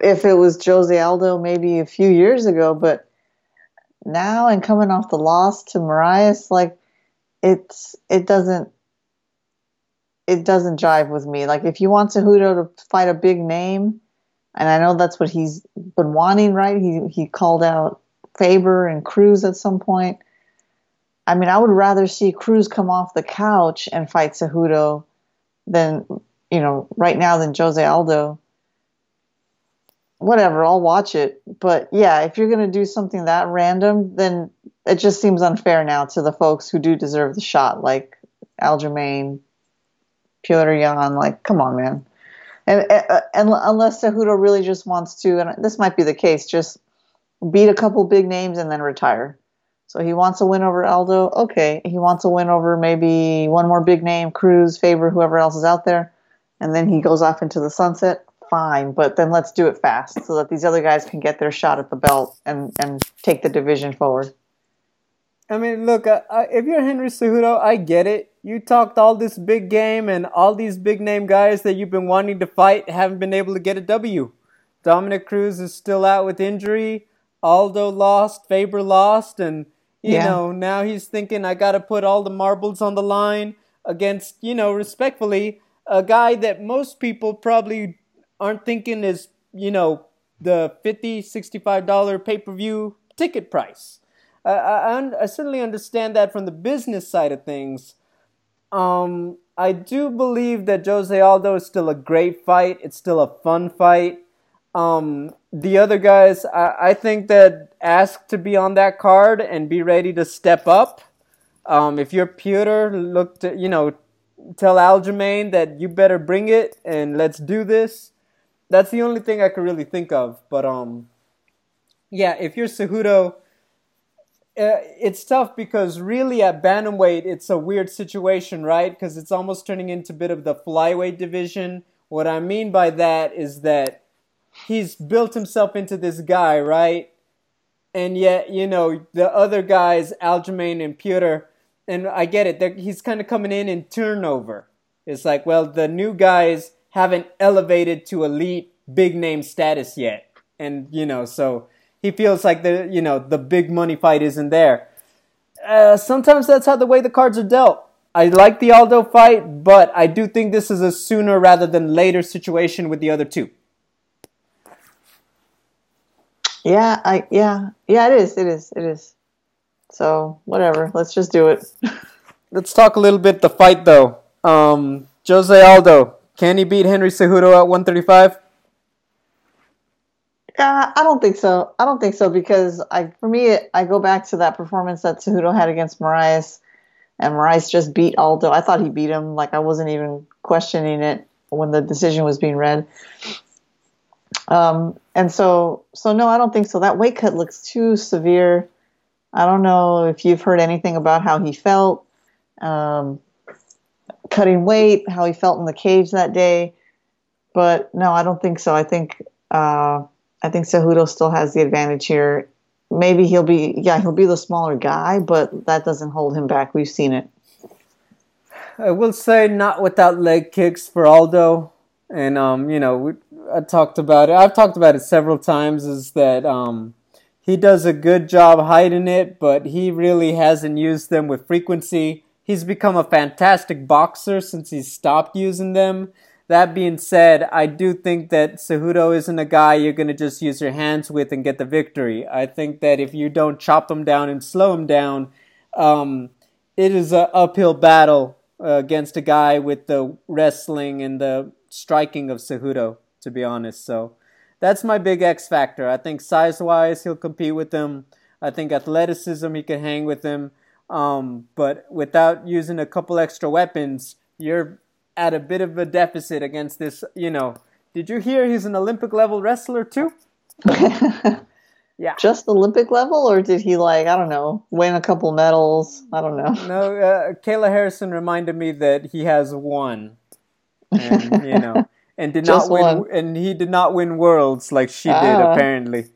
if it was Jose Aldo maybe a few years ago, but now and coming off the loss to Moraes, like it's it doesn't it doesn't jive with me. Like if you want Cejudo to fight a big name, and I know that's what he's been wanting, right? He he called out Faber and Cruz at some point. I mean, I would rather see Cruz come off the couch and fight Cejudo than you know right now than Jose Aldo. Whatever, I'll watch it. But yeah, if you're gonna do something that random, then it just seems unfair now to the folks who do deserve the shot, like Aljamain, Petr Yan. Like, come on, man. And, and unless Cejudo really just wants to, and this might be the case, just beat a couple big names and then retire. So he wants a win over Aldo. Okay, he wants a win over maybe one more big name, Cruz, Faber, whoever else is out there, and then he goes off into the sunset. Fine, but then let's do it fast so that these other guys can get their shot at the belt and and take the division forward. I mean, look, uh, uh, if you're Henry Cejudo, I get it. You talked all this big game, and all these big name guys that you've been wanting to fight haven't been able to get a W. Dominick Cruz is still out with injury. Aldo lost, Faber lost, and you yeah. know now he's thinking I got to put all the marbles on the line against you know respectfully a guy that most people probably aren't thinking is you know the 50 65 dollar pay-per-view ticket price I, I, I certainly understand that from the business side of things um, I do believe that Jose Aldo is still a great fight. It's still a fun fight. Um, the other guys, I, I, think that ask to be on that card and be ready to step up. Um, if you're Petr, look to, you know, tell Aljamain that you better bring it and let's do this. That's the only thing I could really think of. But, um, yeah, if you're Cejudo, uh, it's tough because really at bantamweight it's a weird situation, right? Because it's almost turning into a bit of the flyweight division. What I mean by that is that he's built himself into this guy, right? And yet, you know, the other guys, Aljamain and Petr, and I get it, he's kind of coming in in turnover. It's like, well, the new guys haven't elevated to elite big name status yet. And, you know, so he feels like the, you know, the big money fight isn't there. Uh, sometimes that's how the way the cards are dealt. I like the Aldo fight, but I do think this is a sooner rather than later situation with the other two. Yeah, I yeah yeah it is it is it is. So whatever, let's just do it. let's talk a little bit the fight though. Um, Jose Aldo, can he beat Henry Cejudo at 135? Yeah, I don't think so. I don't think so because I, for me, I go back to that performance that Cejudo had against Moraes, and Moraes just beat Aldo. I thought he beat him. Like I wasn't even questioning it when the decision was being read. Um, and so, so no, I don't think so. That weight cut looks too severe. I don't know if you've heard anything about how he felt um, cutting weight, how he felt in the cage that day. But no, I don't think so. I think uh, I think Cejudo still has the advantage here. Maybe he'll be yeah he'll be the smaller guy, but that doesn't hold him back. We've seen it. I will say not without leg kicks for Aldo, and um, you know we, I talked about it. I've talked about it several times. Is that um, he does a good job hiding it, but he really hasn't used them with frequency. He's become a fantastic boxer since he stopped using them. That being said, I do think that Cejudo isn't a guy you're going to just use your hands with and get the victory. I think that if you don't chop him down and slow him down, um, it is an uphill battle uh, against a guy with the wrestling and the striking of Cejudo to be honest. So that's my big X factor. I think size wise, he'll compete with him. I think athleticism, he can hang with him. Um, but without using a couple extra weapons, you're at a bit of a deficit against this. You know, did you hear he's an Olympic level wrestler too? yeah. Just Olympic level, or did he like I don't know win a couple medals? I don't know. No, uh, Kayla Harrison reminded me that he has one, and you know and did not win one. and he did not win worlds like she ah. did apparently.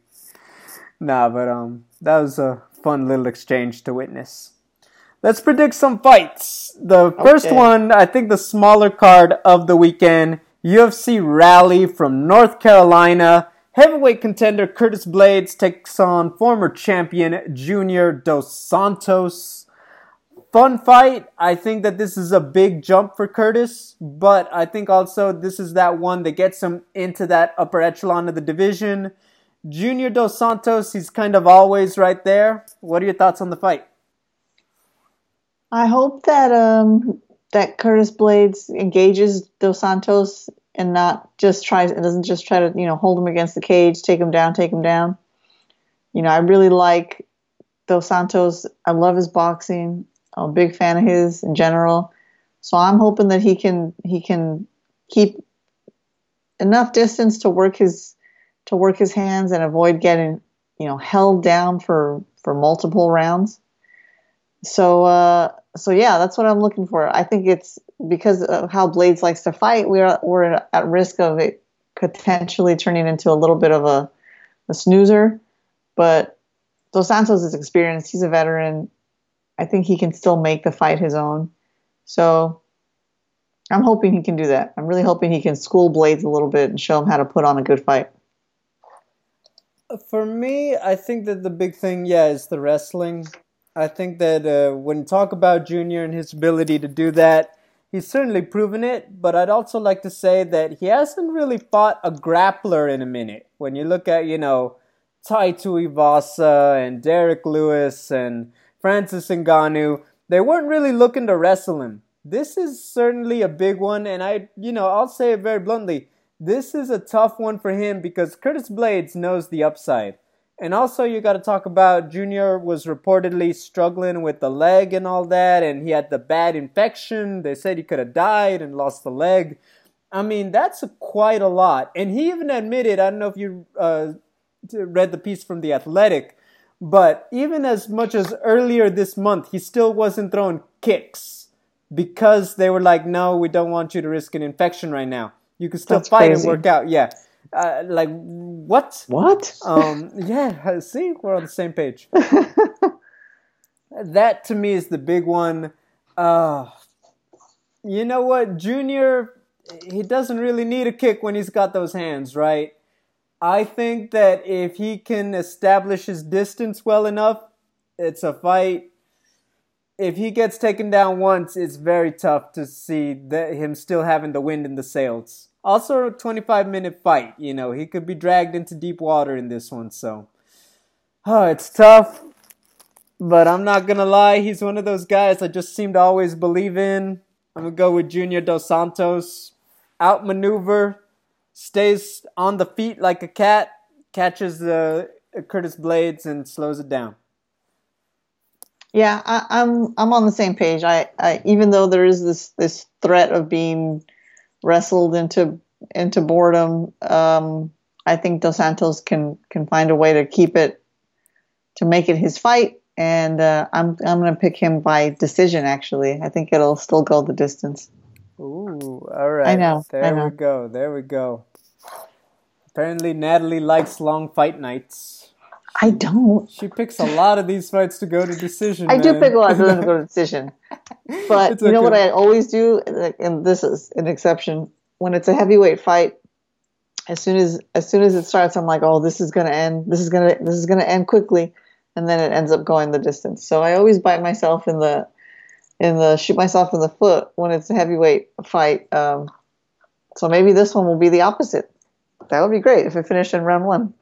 Nah, but um that was a fun little exchange to witness. Let's predict some fights. The first okay. one, I think the smaller card of the weekend, UFC Raleigh from North Carolina. Heavyweight contender Curtis Blaydes takes on former champion Junior Dos Santos. Fun fight. I think that this is a big jump for Curtis, but I think also this is that one that gets him into that upper echelon of the division. Junior Dos Santos, he's kind of always right there. What are your thoughts on the fight? I hope that um, that Curtis Blaydes engages Dos Santos and not just tries and doesn't just try to you know hold him against the cage, take him down, take him down. You know, I really like Dos Santos. I love his boxing. I'm a big fan of his in general. So I'm hoping that he can he can keep enough distance to work his to work his hands and avoid getting you know held down for for multiple rounds. So uh, so yeah, that's what I'm looking for. I think it's because of how Blaydes likes to fight. We're we're at risk of it potentially turning into a little bit of a, a snoozer. But Dos Santos is experienced. He's a veteran. I think he can still make the fight his own. So I'm hoping he can do that. I'm really hoping he can school Blaydes a little bit and show him how to put on a good fight. For me, I think that the big thing, yeah, is the wrestling. I think that uh, when talk about Junior and his ability to do that, he's certainly proven it. But I'd also like to say that he hasn't really fought a grappler in a minute. When you look at, you know, Tai Tuivasa and Derrick Lewis and Francis Ngannou, they weren't really looking to wrestle him. This is certainly a big one, and I, you know, I'll say it very bluntly. This is a tough one for him because Curtis Blaydes knows the upside. And also, you got to talk about Junior was reportedly struggling with the leg and all that, and he had the bad infection. They said he could have died and lost the leg. I mean, that's quite a lot. And he even admitted, I don't know if you uh, read the piece from The Athletic, but even as much as earlier this month, he still wasn't throwing kicks because they were like, no, we don't want you to risk an infection right now. You can still that's fight crazy. and work out. Yeah. Uh, like what? What? Um, yeah. See, we're on the same page. that to me is the big one. Uh, you know what, Junior? He doesn't really need a kick when he's got those hands, right? I think that if he can establish his distance well enough, it's a fight. If he gets taken down once, it's very tough to see that him still having the wind in the sails. Also, a 25 minute fight. You know, he could be dragged into deep water in this one. So, oh, it's tough. But I'm not going to lie. He's one of those guys I just seem to always believe in. I'm going to go with Junior Dos Santos. Outmaneuver, stays on the feet like a cat, catches the Curtis Blaydes and slows it down. Yeah, I, am I'm, I'm on the same page. I, I even though there is this this threat of being wrestled into into boredom. Um, I think Dos Santos can can find a way to keep it to make it his fight, and uh, I'm I'm going to pick him by decision. Actually, I think it'll still go the distance. Ooh, all right. I know. There I know. we go. There we go. Apparently, Natalie likes long fight nights. I don't. She picks a lot of these fights to go to decision. I man. do pick a lot of them to go to decision. But it's you know what I always do, and this is an exception. When it's a heavyweight fight, as soon as as soon as it starts, I'm like, oh, this is gonna end. This is gonna this is gonna end quickly, and then it ends up going the distance. So I always bite myself in the in the shoot myself in the foot when it's a heavyweight fight. Um, so maybe this one will be the opposite. That would be great if it finished in round one.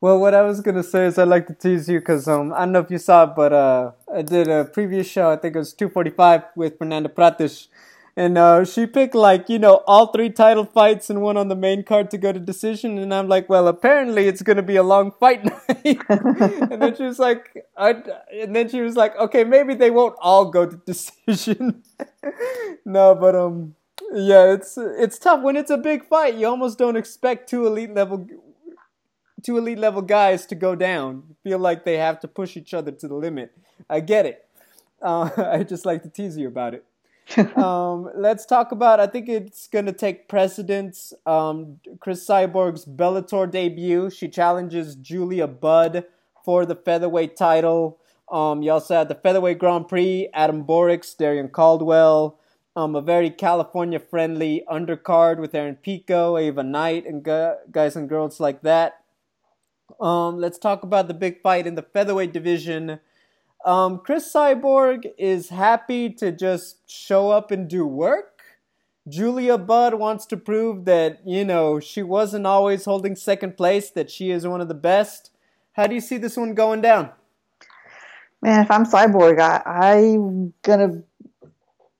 Well, what I was gonna say is I'd like to tease you because um, I don't know if you saw it, but uh, I did a previous show. I think it was 245 with Fernanda Prates, and uh, she picked like you know all three title fights and one on the main card to go to decision. And I'm like, well, apparently it's gonna be a long fight night. and then she was like, I, and then she was like, okay, maybe they won't all go to decision. no, but um, yeah, it's it's tough when it's a big fight. You almost don't expect two elite level two elite level guys to go down. Feel like they have to push each other to the limit. I get it. Uh, I just like to tease you about it. um, let's talk about. I think it's gonna take precedence. Um, Cris Cyborg's Bellator debut. She challenges Julia Budd for the featherweight title. Um, you also had the featherweight Grand Prix. Adam Borics, Darrion Caldwell, Um, a very California friendly undercard with Aaron Pico, Ava Knight, and gu- guys and girls like that. Um, let's talk about the big fight in the featherweight division. Um, Cris Cyborg is happy to just show up and do work. Julia Budd wants to prove that, you know, she wasn't always holding second place, that she is one of the best. How do you see this one going down? Man, if I'm Cyborg, I, I'm gonna.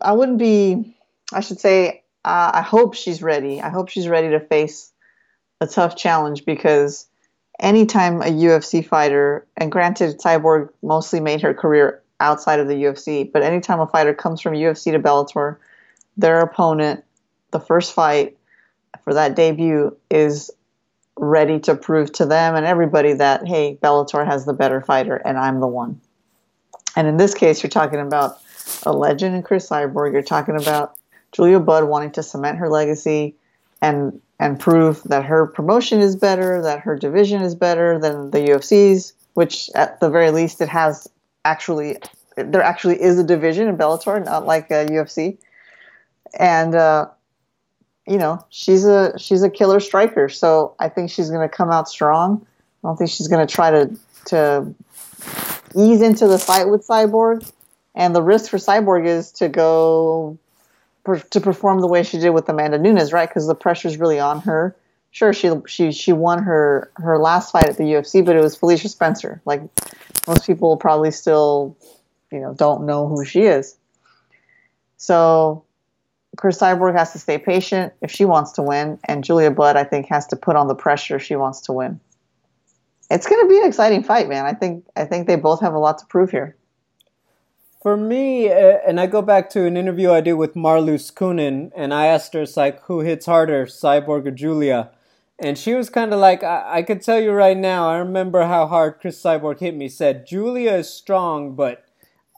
I wouldn't be. I should say. Uh, I hope she's ready. I hope she's ready to face a tough challenge because anytime a UFC fighter, and granted, Cyborg mostly made her career outside of the UFC, but anytime a fighter comes from UFC to Bellator, their opponent, the first fight for that debut, is ready to prove to them and everybody that, hey, Bellator has the better fighter and I'm the one. And in this case, you're talking about a legend in Cris Cyborg. You're talking about Julia Budd wanting to cement her legacy and and prove that her promotion is better, that her division is better than the UFC's, which at the very least it has actually there actually is a division in Bellator, not like a UFC. And uh, you know, she's a she's a killer striker, so I think she's going to come out strong. I don't think she's going to try to to ease into the fight with Cyborg. And the risk for Cyborg is to go per, to perform the way she did with Amanda Nunes, right? Because the pressure's really on her. Sure, she she she won her her last fight at the UFC, but it was Felicia Spencer. Like most people probably still, you know, don't know who she is. So Cris Cyborg has to stay patient if she wants to win, and Julia Budd, I think, has to put on the pressure if she wants to win. It's going to be an exciting fight, man. I think I think they both have a lot to prove here. For me, uh, and I go back to an interview I did with Marloes Coenen, and I asked her, it's like, who hits harder, Cyborg or Julia? And she was kind of like, I-, I could tell you right now, I remember how hard Cris Cyborg hit me. Said, Julia is strong, but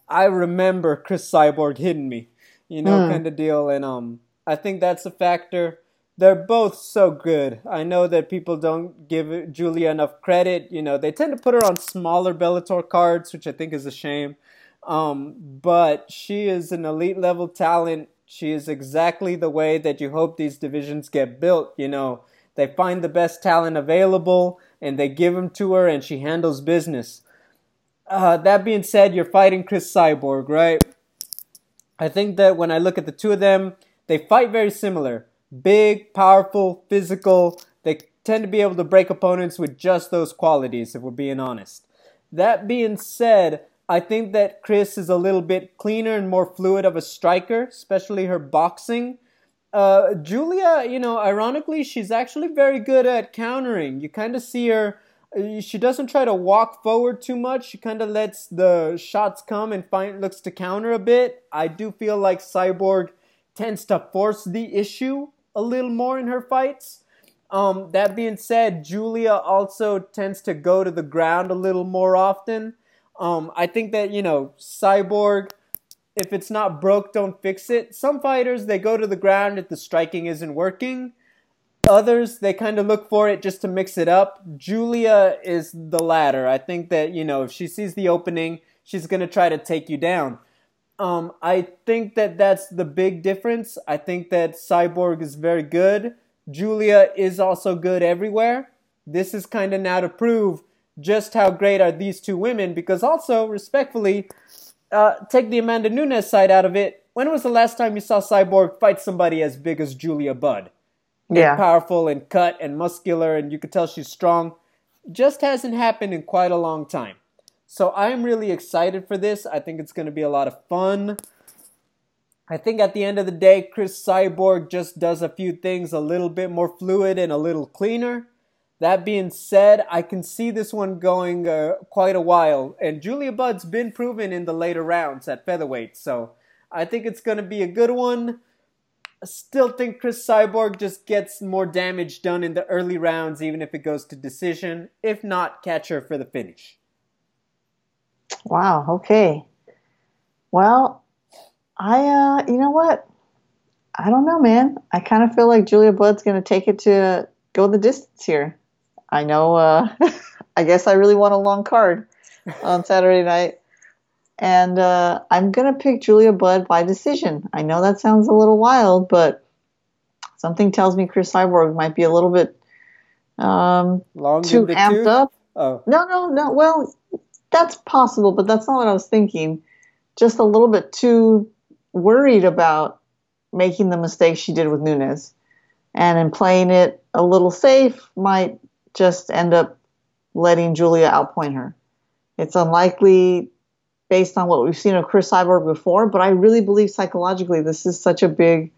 I remember Cris Cyborg hitting me, you know, mm. kind of deal. And um, I think that's a factor. They're both so good. I know that people don't give Julia enough credit. You know, they tend to put her on smaller Bellator cards, which I think is a shame. Um, but she is an elite level talent. She is exactly the way that you hope these divisions get built. You know, they find the best talent available and they give them to her, and she handles business. Uh, that being said, you're fighting Cris Cyborg, right? I think that when I look at the two of them, they fight very similar. Big, powerful, physical. They tend to be able to break opponents with just those qualities, if we're being honest. That being said, I think that Chris is a little bit cleaner and more fluid of a striker, especially her boxing. Uh, Julia, you know, ironically, she's actually very good at countering. You kind of see her. Uh, she doesn't try to walk forward too much. She kind of lets the shots come and find looks to counter a bit. I do feel like Cyborg tends to force the issue a little more in her fights. Um, that being said, Julia also tends to go to the ground a little more often. Um, I think that, you know, Cyborg, if it's not broke, don't fix it. Some fighters, they go to the ground if the striking isn't working. Others, they kind of look for it just to mix it up. Julia is the latter. I think that, you know, if she sees the opening, she's to try to take you down. Um, I think that that's the big difference. I think that Cyborg is very good. Julia is also good everywhere. This is kind of now to prove just how great are these two women because also respectfully uh, take the amanda nunes side out of it. When was the last time you saw cyborg fight somebody as big as julia budd? Yeah. and powerful and cut and muscular and you could tell she's strong. Just hasn't happened in quite a long time. So i'm really excited for this. I think it's going to be a lot of fun. I think at the end of the day, Cris Cyborg just does a few things a little bit more fluid and a little cleaner. That being said, I can see this one going uh, quite a while, and Julia Budd's been proven in the later rounds at featherweight, so I think it's going to be a good one. I still think Cris Cyborg just gets more damage done in the early rounds, even if it goes to decision. If not, catch her for the finish. Wow. Okay. Well, I, uh, you know what? I don't know, man. I kind of feel like Julia Budd's going to take it to go the distance here. I know. Uh, I guess I really want a long card on Saturday night, and uh, I'm gonna pick Julia Budd by decision. I know that sounds a little wild, but something tells me Cris Cyborg might be a little bit um, Long too amped up. Oh, No, no, no. Well, that's possible, but that's not what I was thinking. Just a little bit too worried about making the mistake she did with Nunes. And in playing it a little safe, might just end up letting Julia outpoint her. It's unlikely based on what we've seen of Cris Cyborg before, but I really believe psychologically this is such a big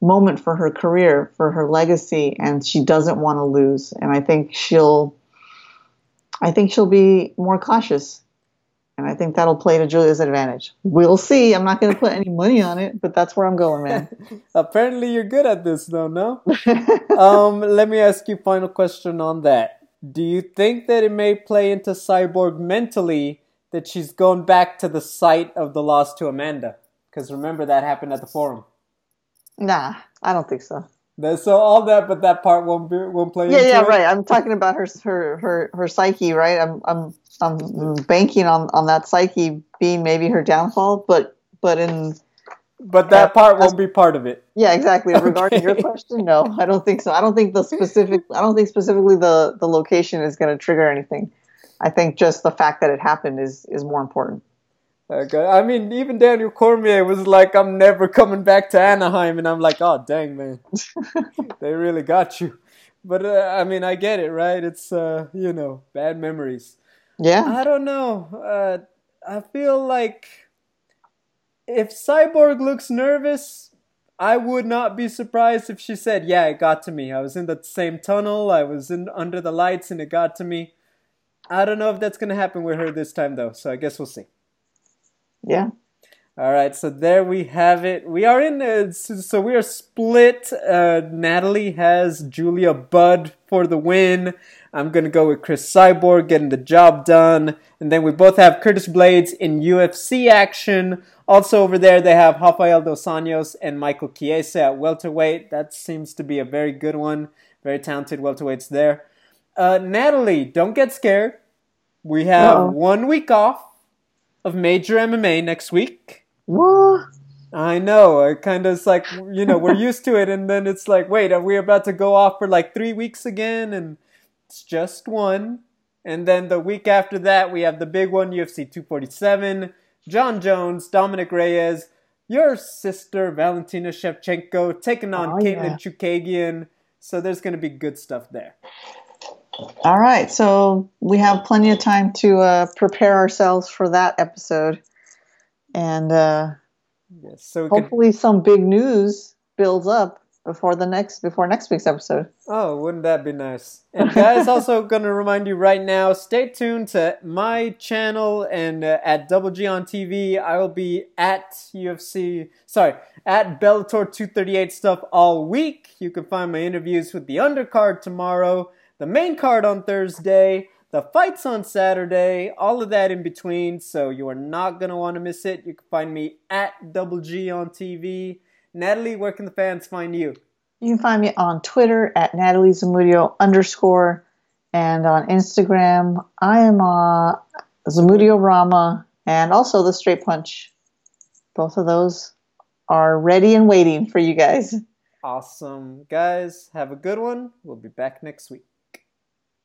moment for her career, for her legacy, and she doesn't want to lose. And I think she'll I think she'll be more cautious. And I think that'll play to Julia's advantage. We'll see. I'm not going to put any money on it, but that's where I'm going, man. apparently you're good at this, though, no? um, let me ask you final question on that. Do you think that it may play into Cyborg mentally that she's going back to the site of the loss to Amanda? Because remember that happened at the forum. nah, I don't think so. So all that, but that part won't be, won't play Yeah, yeah, it? right. I'm talking about her her her her psyche, right? I'm I'm I'm banking on on that psyche being maybe her downfall, but but in But that part won't be part of it. yeah, exactly. Regarding your question, no, I don't think so. I don't think the specific I don't think specifically the the location is going to trigger anything. I think just the fact that it happened is is more important. Okay. I mean, even Daniel Cormier was like, I'm never coming back to Anaheim. And I'm like, oh, dang, man. they really got you. But, uh, I mean, I get it, right? It's, uh, you know, bad memories. Yeah. I don't know. Uh, I feel like if Cyborg looks nervous, I would not be surprised if she said, "Yeah, it got to me. I was in the same tunnel. I was in under the lights, and it got to me." I don't know if that's gonna happen with her this time, though. So I guess we'll see. Yeah. All right, so there we have it. We are in, uh, so we are split. Uh, Natalie has Julia Budd for the win. I'm gonna go with Cris Cyborg getting the job done, and then we both have Curtis Blaydes in UFC action. Also over there, they have Rafael dos Anjos and Michael Chiesa at welterweight. That seems to be a very good one. Very talented welterweights there. Uh, Natalie, don't get scared. We have Uh-oh. one week off of major MMA next week. What? I know. I kind of it's like you know we're used to it, and then it's like, wait, are we about to go off for like three weeks again? And it's just one. And then the week after that, we have the big one, UFC 247. Jon Jones, Dominick Reyes, your sister Valentina Shevchenko taking on Oh, Katlyn yeah. Chookagian. So there's going to be good stuff there. All right. So we have plenty of time to uh, prepare ourselves for that episode. And uh, Yes. So we could, hopefully some big news builds up before the next before next week's episode. Oh, wouldn't that be nice? And guys, also gonna remind you right now, stay tuned to my channel and uh, at Double G on TV. I will be at UFC, sorry, at Bellator 238 stuff all week. You can find my interviews with the undercard tomorrow, the main card on Thursday, the fights on Saturday, all of that in between. So you are not gonna want to miss it. You can find me at Double G on TV. Natalie, where can the fans find you? You can find me on Twitter at Natalie Zamudio underscore and on Instagram I am uh, Zamudio Rama and also the Straight Punch. Both of those are ready and waiting for you guys. Awesome. Guys, have a good one. We'll be back next week.